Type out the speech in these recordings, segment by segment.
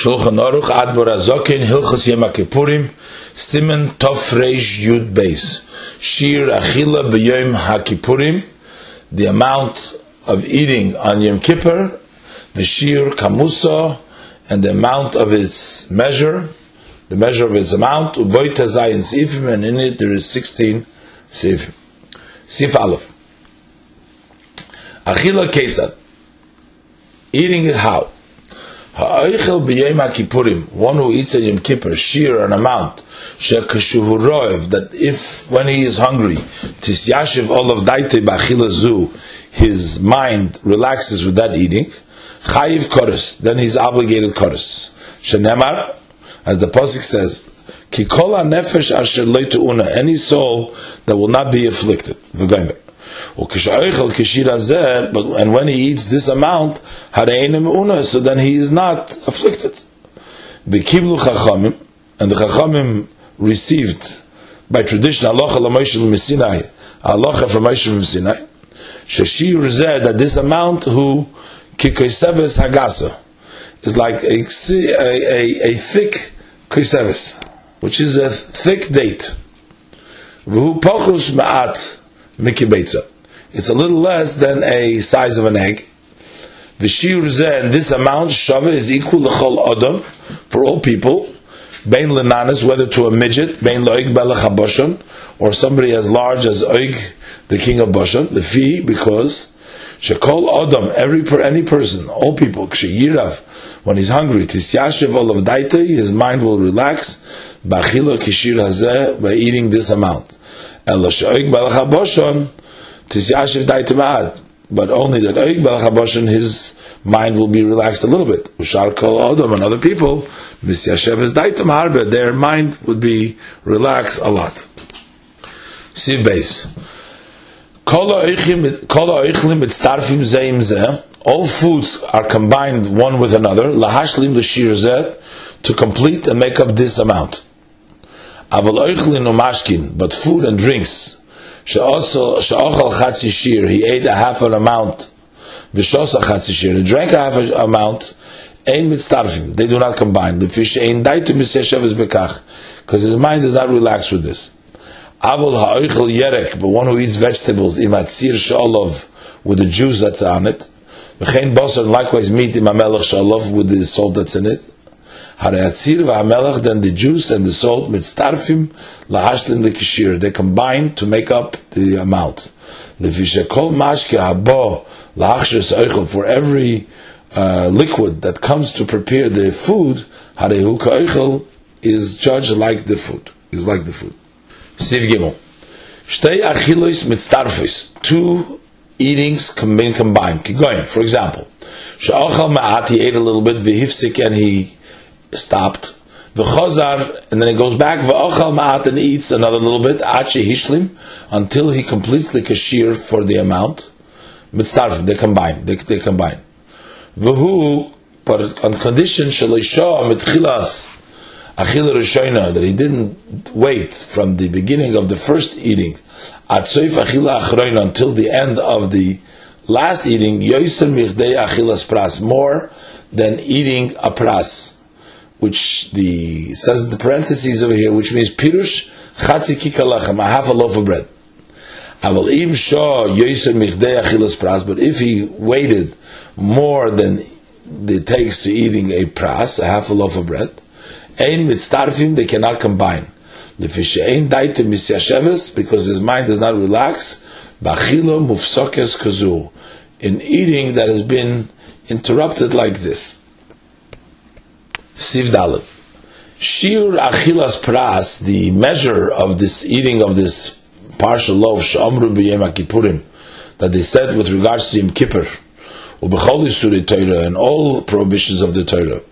Shulchan Aruch Admor Azokin Hilchos Yom Kippurim Simen Tov Reish Yud Beis Shir Achila B'Yom HaKippurim the amount of eating on Yom Kippur the Shir Kamusa and the amount of its measure the measure of its amount Uboy Tazayin Sifim and in it there is 16 Sifim Sif Aleph. Achila Ketzad. Eating how Ha'oichel b'yom HaKippurim, one who eats on Yom Kippur, shear an amount, she'kashuhu roev, that if, when he is hungry, tisyashiv olav daite b'achila his mind relaxes with that eating, chayiv koros, then he's obligated koros. Shenemar, as the Pasuk says, ki kol nefesh asher una, any soul that will not be afflicted. V'goymer. And when he eats this amount, so then he is not afflicted. And the Chachamim received by tradition Allah from Sinai, Allah from Moshe Sinai, Shashir Zeh, that this amount who kikoiseves hagasa is like a, a, a, a thick koiseves, which is a thick date. V'hu pochus ma'at it's a little less than a size of an egg. The and this amount shava is equal to chol adam for all people. Bein lenanis, whether to a midget, bein loig belach or somebody as large as oig, the king of Bashan, the fee, because shekol adam, every any person, all people, kshiyirav, when he's hungry, tisyashiv olav daite, his mind will relax, bachila kishir hazeh, by eating this amount. Elo sheoig belach but only that Oig Bal his mind will be relaxed a little bit. Ushar Kol Odom and other people, Misyashev is Daitim Harbe, their mind would be relaxed a lot. See base. All foods are combined one with another, lahashlim l'shir to complete and make up this amount. But food and drinks She'ochal chatzi shir, he ate a half an amount. V'shosa chatzi shir, he drank a half an amount. Ein mitztarfim, they do not combine. The fish ein daitu miseshev bekach, because his mind is not relaxed with this. Avol ha'oichel yerek, but one who eats vegetables, imatzir shalov, with the juice that's on it. V'chein bosar, likewise meat imamelech shalov, with the salt that's in it. Hareatzir v'hamelach, then the juice and the salt, mitztarfim lahashlim lekishir. They combine to make up the amount. Lefishekol mashke habo lahachshir oichel. For every uh, liquid that comes to prepare the food, harehu oichel is judged like the food. Is like the food. Siv Gimel. Shtei achilos mitztarfis. Two eatings can be combined. Keep. For example, sha'achal ma'at, he ate a little bit, v'hifsik, and he stopped. V'chozar, and then he goes back, v'ochal ma'at, and eats another little bit, achi hishlim, until he completes the kashir for the amount. Mitzdarf, they combine, they, they combine. V'hu, but on condition, shaloisha mitchilas, achil rishoina, that he didn't wait from the beginning of the first eating, atzoif achila achroina, until the end of the last eating, yoiser michdei achilas pras, more than eating a pras which the says the parentheses over here, which means pirush chatzi kikalachem, a half a loaf of bread. Aval im shah yoser michdei achilas pras, but if he waited more than it takes to eating a pras, a half a loaf of bread, ein mitztarfim, they cannot combine. The fish ain ein daite misyasheves, because his mind does not relax, bachilo mufsokes kazul, in eating that has been interrupted like this. Siv Dalet. Shir Achilas Pras, the measure of this eating of this partial loaf, Sh'amru B'yem HaKippurim, that they said with regards to Yom Kippur, Ubechol Yisuri Torah, and all prohibitions of the Torah.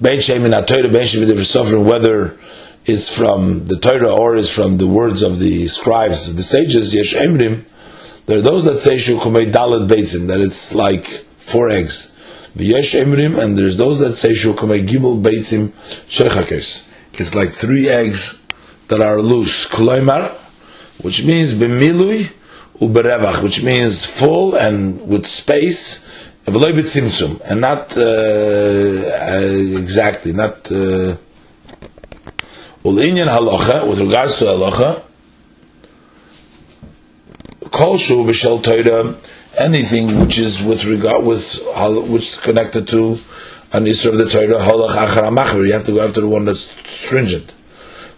Ben Shem in Torah, Ben Shem in suffering, whether it's from the Torah or is from the words of the scribes, of the sages, Yesh Emrim, there are those that say Shukumei Dalet Beitzim, that it's like four eggs. V'yesh emrim, and there's those that say shukamei gimel beitzim shechakes. It's like three eggs that are loose. Kulaimar, which means b'milui uberevach, which means full and with space and not uh, uh, exactly, not uh, halacha, with regards to halacha, kol shu b'shel Torah, anything which is with regard with which is connected to an isra of the Torah, halach achar You have to go after the one that's stringent.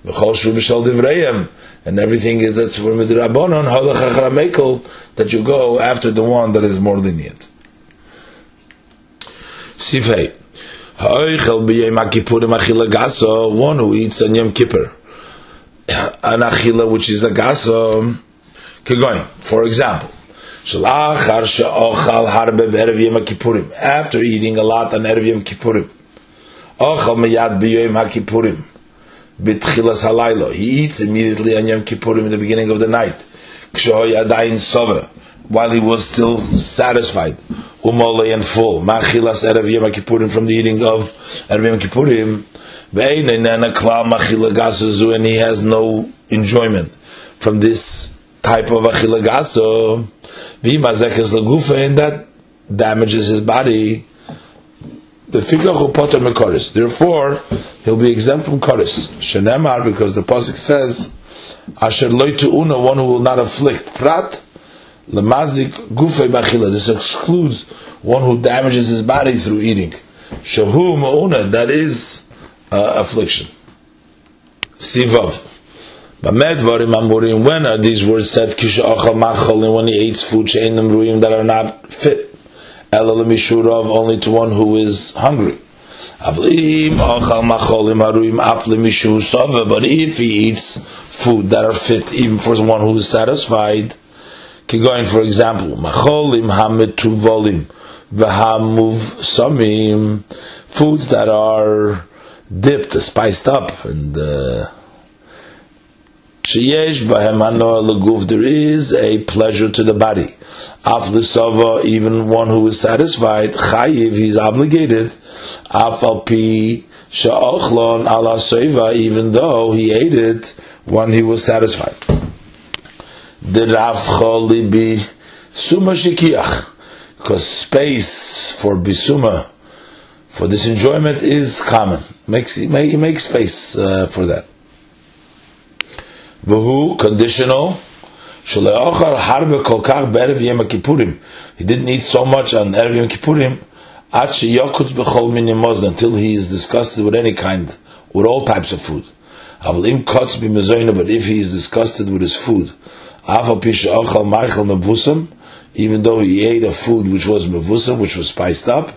And everything that's for midrabanon halach achar that you go after the one that is more lenient. Sifei. Ha'oichel b'yem HaKippurim achila gaso, one who eats on Yom Kippur. An achila which is a gaso, kegoin, for example, After eating a lot on Erev Yom Kippurim. Ochal miyad b'yom HaKippurim, b'tchilas halaylo, he eats immediately on Yom Kippurim in the beginning of the night. Kshoy adayin sova, while he was still satisfied umole and full. Machilas erev Yom Kippurim from the eating of erev Yom Kippurim. And he has no enjoyment from this type of achila gaso. And that damages his body. The figure potter mekoris. Therefore, he'll be exempt from koris. Shenemar, because the pasuk says, "Asher loy una," one who will not afflict. Prat Lemazik gufay bachila. This excludes one who damages his body through eating. Shahu ma'una, that is uh, affliction. Sivav. When are these words said? Kisha when he eats food ruim that are not fit. Elalamishurav only to one who is hungry. But if he eats food that are fit even for one who is satisfied, Kigoin, for example, macholim hametuvolim v'hamuv samim, foods that are dipped, spiced up, and uh, sheyesh bahem leguf. There is a pleasure to the body. Af l'sova, even one who is satisfied, chayiv, he's obligated. Af pi sha'ochlon ala even though he ate it when he was satisfied the Shikiach. Because space for Bisuma, for this enjoyment is common. Makes, he makes space uh, for that. Vuhu, conditional. He didn't eat so much on erev yom kippurim until he is disgusted with any kind, with all types of food. But if he is disgusted with his food, even though he ate a food which was mevusam, which was spiced up,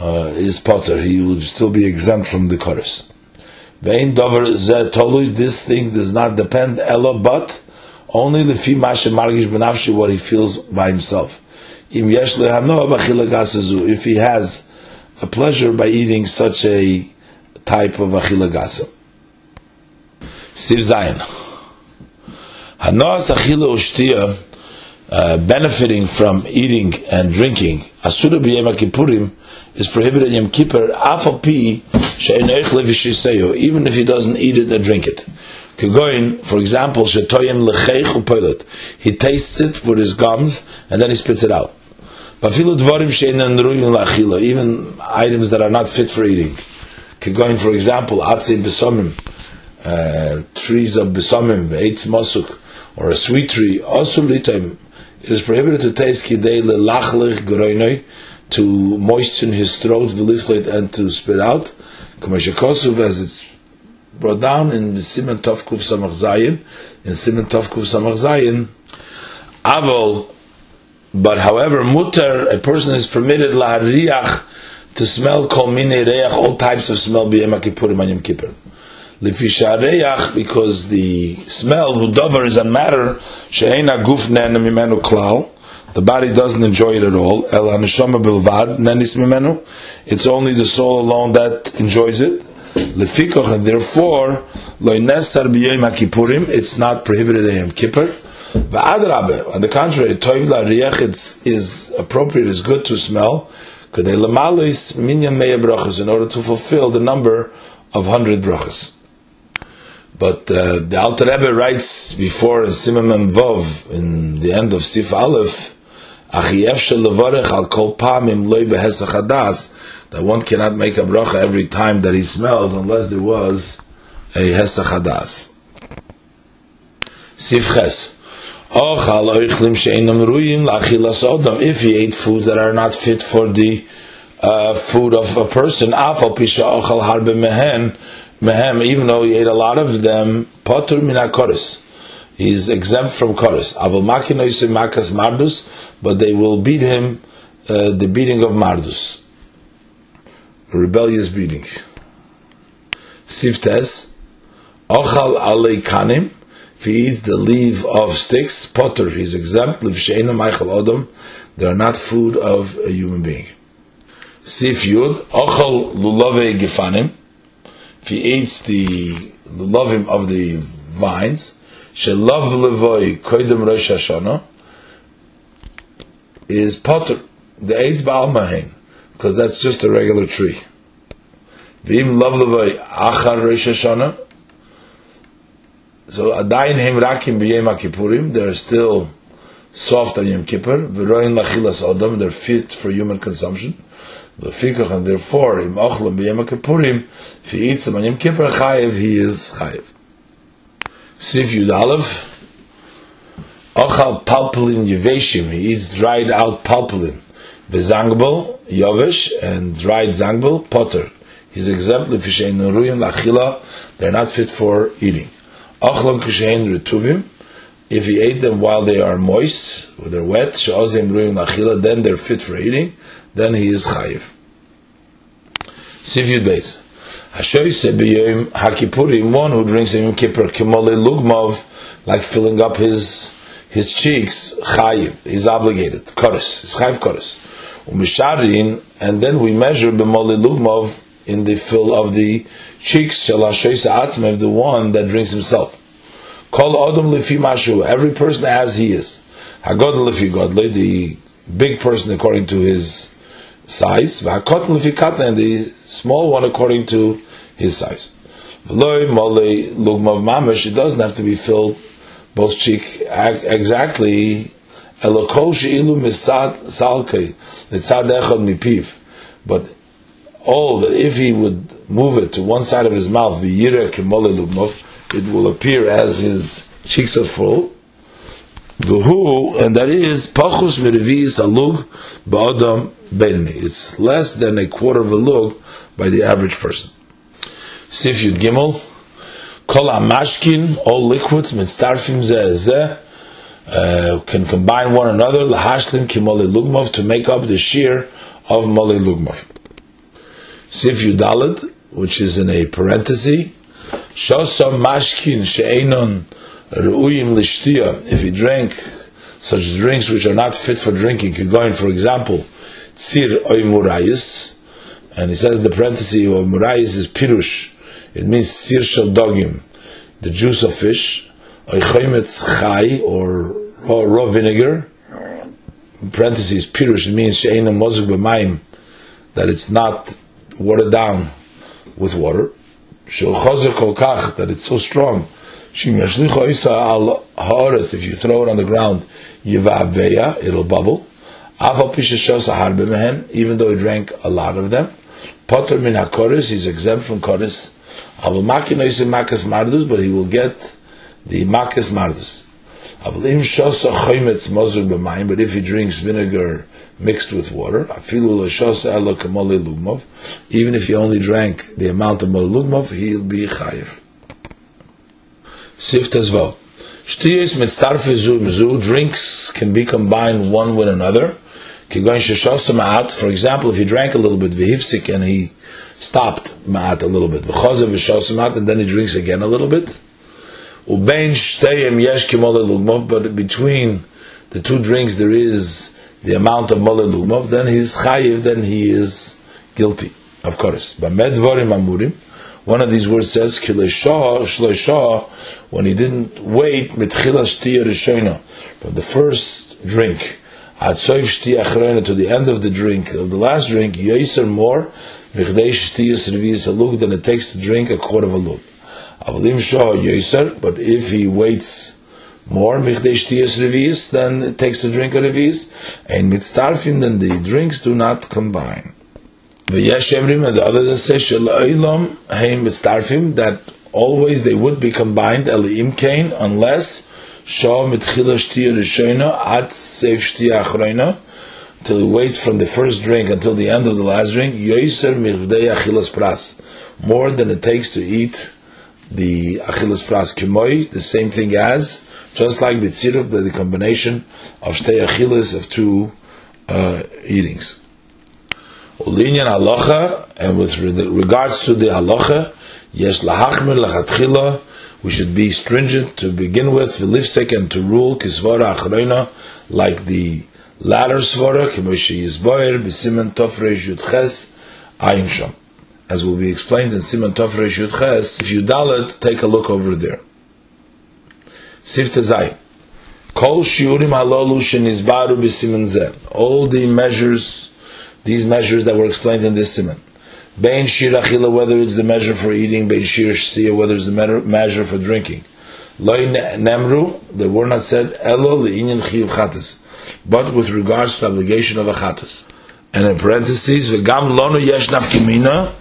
uh, is potter. He would still be exempt from the chorus. This thing does not depend ella, but only lefi mashe margish benafshi what he feels by himself. If he has a pleasure by eating such a type of achilagasa. Siv Zayin. Hanas achila ushtia, uh, benefiting from eating and drinking, asura b'yem kippurim, is prohibited in Yom Kippur, even if he doesn't eat it or drink it. For example. He tastes it with his gums and then he spits it out. Even items that are not fit for eating. For example, atzim uh, trees of besomim, eitz mosuk, or a sweet tree, also it is prohibited to taste to moisten his throat, and to spit out, kamashakosuf, as it's brought down in Simon Tovkuf Samach Zayin, in Simon Tovkuf Samach Zayin, Avol, but however, mutar, a person is permitted la riach to smell kol mine reach, all types of smell, b'yem HaKippurim and Kippur because the smell hudavar is a matter she'ena gufnen mimenu klal. The body doesn't enjoy it at all. El haneshama bilvad nenis mimenu. It's only the soul alone that enjoys it. Lefikoch, and therefore. It's not prohibited in Kippur. Va'adrabe, on the contrary, toiv la riach is appropriate, is good to smell. In order to fulfill the number of hundred brachas. But uh, the Alter Rebbe writes before Simon and Vov in the end of Sif Aleph, that one cannot make a bracha every time that he smells unless there was a hesach hadas. Sifches. If he ate food that are not fit for the uh, food of a person, even though he ate a lot of them, potur He's exempt from koris. makas mardus, but they will beat him uh, the beating of mardus, a rebellious beating. Siftes, ochal alei kanim, if he eats the leaf of sticks, potter, he's exempt. Livsheina Michael Odom, they are not food of a human being. Sif Yud, Ochel Lulave Gifanim, if he eats the lulavim of the vines, Shelav Levoi Koidem Rosh Hashanah, is potter, the AIDS Baal Mahin, because that's just a regular tree. Vim Lav Levoi Achar Rosh Hashanah, so adayin him rakim b'yem kippurim. They're still soft on Yom Kippur. V'roin lachilas odom. They're fit for human consumption. V'fikach and therefore im ochlam b'yem eats them on Yom Kippur chayiv, he is chayiv. Sif Yud Aleph. Ochal palpulin yeveshim. He eats dried out palpulin. V'zangbel yovesh and dried zangbel potter. He's exempt l'fishein nuruyim lachila. They're not fit for eating. Achlon kishein retuvim. If he ate them while they are moist, or they're wet, she'ozim ruim lachila, then they're fit for eating, then he is chayiv. Sifyud beis. Hashoyse b'yom hakipurim, one who drinks in Yom Kippur, kimole like filling up his his cheeks, chayiv, he's obligated, koros, he's chayiv koros. Umisharin, and then we measure b'mole lugmov in the fill of the cheeks shall atzmev, the one that drinks himself. Call Adam lefi mashu, every person as he is. Hagodl lefi godle, the big person according to his size. And the small one according to his size. V'loi mole lugmav mamash, doesn't have to be filled both cheek exactly. Elokol salkei, echad mipiv. But all that if he would move it to one side of his mouth, it will appear as his cheeks are full. And that is pachus merivis alug ba'adam benni. It's less than a quarter of a lug by the average person. Sif Yud Gimel, kol amashkin, all liquids mitzdarfim zeh uh, can combine one another lahashlim kimole lugmov to make up the shear of mole lugmov. Sif Yudalad, which is in a parenthesis, Shosam Mashkin She'enon Ru'uyim Lishtia, if he drank such drinks which are not fit for drinking, going, for example, Tzir Oy Murayis, and he says the parenthesis of Murayis is Pirush, it means Tzir Shel Dogim, the juice of fish, Choymetz Chai, or raw, raw vinegar, Parentheses Pirush, it means She'enon Mozuk B'mayim, that it's not watered down with water. That it's so strong. If you throw it on the ground, it'll bubble. Even though he drank a lot of them. Potter min he's exempt from koris. But he will get the makis mardus. But if he drinks vinegar mixed with water, even if he only drank the amount of molilugmov, he'll be chayiv. Sift as well. Drinks can be combined one with another. For example, if he drank a little bit v'hifsik and he stopped ma'at a little bit, and then he drinks again a little bit, Ubein shteyem yesh but between the two drinks there is the amount of mole lugmov, then he's chayiv, then he is guilty, of course. Medvorim amurim, one of these words says kileshah shloishah when he didn't wait mitchila shtiya rishoina from the first drink to the end of the drink of the last drink yoiser more than it takes to drink a quarter of a lug. Avalim Shah but if he waits more then it takes to drink a revis, and mitzdarfim, then the drinks do not combine. V'yesh emrim, and the others say, that always they would be combined, eliim kain, unless shaw mitchila shtia rishoina, at seif shtia achroina, till he waits from the first drink until the end of the last drink, yoiser mirdei achilas pras, more than it takes to eat the achilas pras kimoy, the same thing as, just like bitziruf, the combination of shtei achilas of two uh, eatings. Ulinyan halacha, and with regards to the halacha, yes lahachmir lachatchila, we should be stringent to begin with, v'lifsek, and to rule kisvara achreina, like the latter svara, k'moshe yizboyer, b'simen tofreish yudches, ayin shom. As will be explained in Siman Tofresh Yudches, if you dalit, take a look over there. Sifte Zay. Kol shiurim halolu shenizbaru b'simen zeh. All the measures, these measures that were explained in this siman. Bein shir achila, whether it's the measure for eating, bein shir shtiya, whether it's the measure for drinking. Loi nemru, they were not said, elo li'inyan chiyuv chatas, but with regards to obligation of a chatas. And in parentheses, v'gam lonu yesh nafkimina,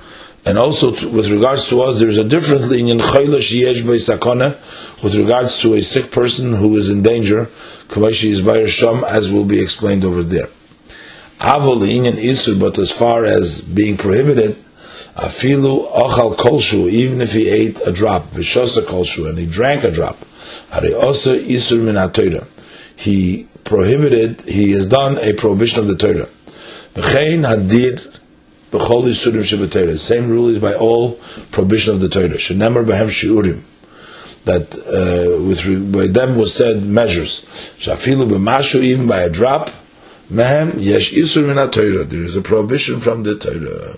and also to, with regards to us, there's a difference in sakana with regards to a sick person who is in danger, kameshi is by sham, as will be explained over there. Avol in isur, but as far as being prohibited, afilu achal kolshu, even if he ate a drop, vishosa kolshu, and he drank a drop, also isur min He prohibited, he has done a prohibition of the Torah. hadir same rule is by all prohibition of the Torah. Shenemar b'hem shiurim. That uh, with by them was said measures. Shafilu b'mashu even by a drop. Mehem yesh isur min. There is a prohibition from the Torah.